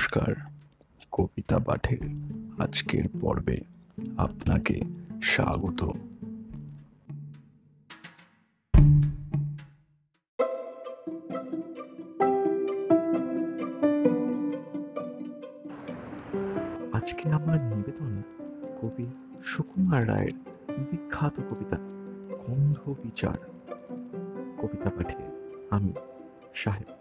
নমস্কার, কবিতা পাঠের আজকের পর্বে আপনাকে স্বাগত। আজকে আমার নিবেদন কবি সুকুমার রায়ের বিখ্যাত কবিতা গন্ধ বিচার কবিতা পাঠে আমি সাহেব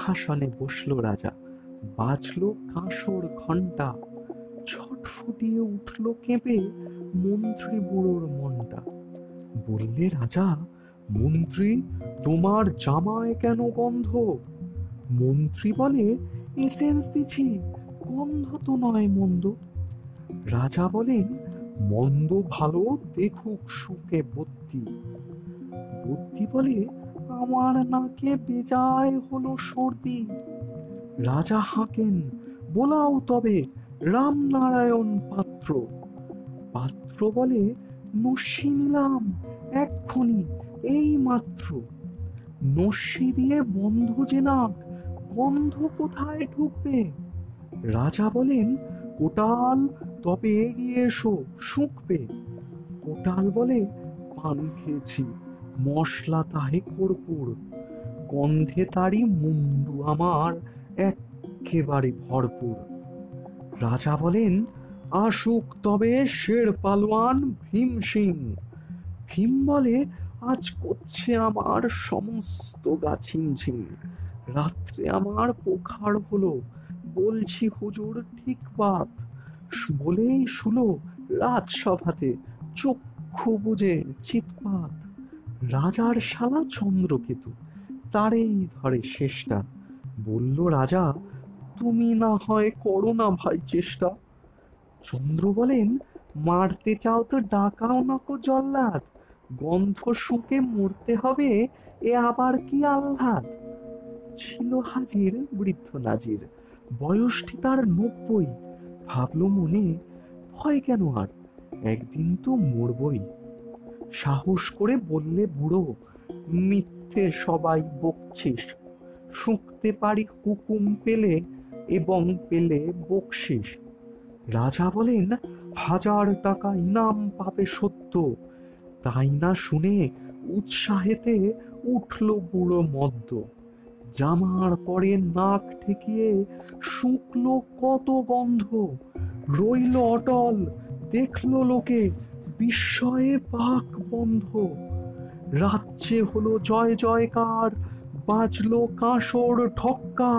সিংহাসনে বসল রাজা। বাজলো কাঁসর ঘণ্টা ছট ফুটিয়ে উঠল কেঁপে মন্ত্রী বুড়োর মনটা। বললে, রাজা, মন্ত্রী, তোমার জামায় কেন গন্ধ? মন্ত্রী বলে, এসেন্স দিছি, গন্ধ তো নয় মন্দ। রাজা বলেন, মন্দ ভালো দেখুক সুখে বত্তি বত্তি বলে আমার নাকে বেজায় হলো সর্দি। রাজা হাঁকেন, বোলাও তবে রামনারায়ণ পাত্র। পাত্র বলে নস্যি নিলাম এক্ষুনি, এই মাত্র। নস্যি দিয়ে বন্ধ যে নাক, গন্ধ কোথায় ঢুকবে? রাজা বলেন, কোটাল, তবে এগিয়ে এসো, শুকবে। কোটাল বলে, পান খেয়েছি। মশলা তাহে কর্পূর, গন্ধে তারি মুন্ডু আমার একেবারে ভরপুর। রাজা বলেন, আসুক তবে শের পালোয়ান ভীম সিং ভীম বলে, আজ করছে আমার সমস্ত গা ঝিমঝিম রাত্রে আমার পোখার হলো, বলছি হুজুর ঠিক বাত। বলেই শুলো রাজসভাতে, চক্ষু বুঝে চিৎপাত। রাজার শালা চন্দ্রকেতু তারেই ধরে শেষটা। বলল, রাজা, তুমি না হয় করো না ভাই চেষ্টা। চন্দ্র বলেন, মারতে চাও তো ডাকাও নকো জল্লাদ। গন্ধ শুকে মরতে হবে, এ আবার কি আহ্লাদ? ছিল হাজির বৃদ্ধ নাজির। বয়সটি তার নব্বই। ভাবলো মনে, ভয় কেন আর? একদিন তো মরবই। সাহস করে বললে, বুড়ো, মিথ্যে সবাই বকছিস। শুঁকতে পারি হুকুম পেলে এবং পেলে বকশিস। রাজা বলেন, হাজার টাকা ইনাম পাবে সত্য। তাই না শুনে উৎসাহেতে উঠল বুড়ো মদ্য। জামার পরে নাক ঠেকিয়ে শুকলো কত গন্ধ। রইল অটল, দেখল লোকে, বিস্ময়ে পাক বন্ধ। রাজ্যে হলো জয় জয়কার, বাজলো কাঁসর ঠক্কা।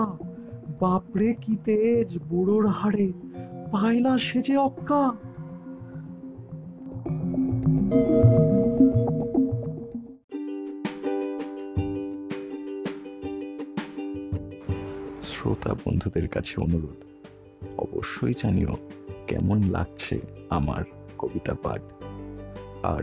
বাপরে কি তেজ বুড়োর হাড়ে, পায় না সেজে অক্কা। শ্রোতা বন্ধুদের কাছে অনুরোধ, অবশ্যই জানিও কেমন লাগছে আমার কবিতা পাঠ। আর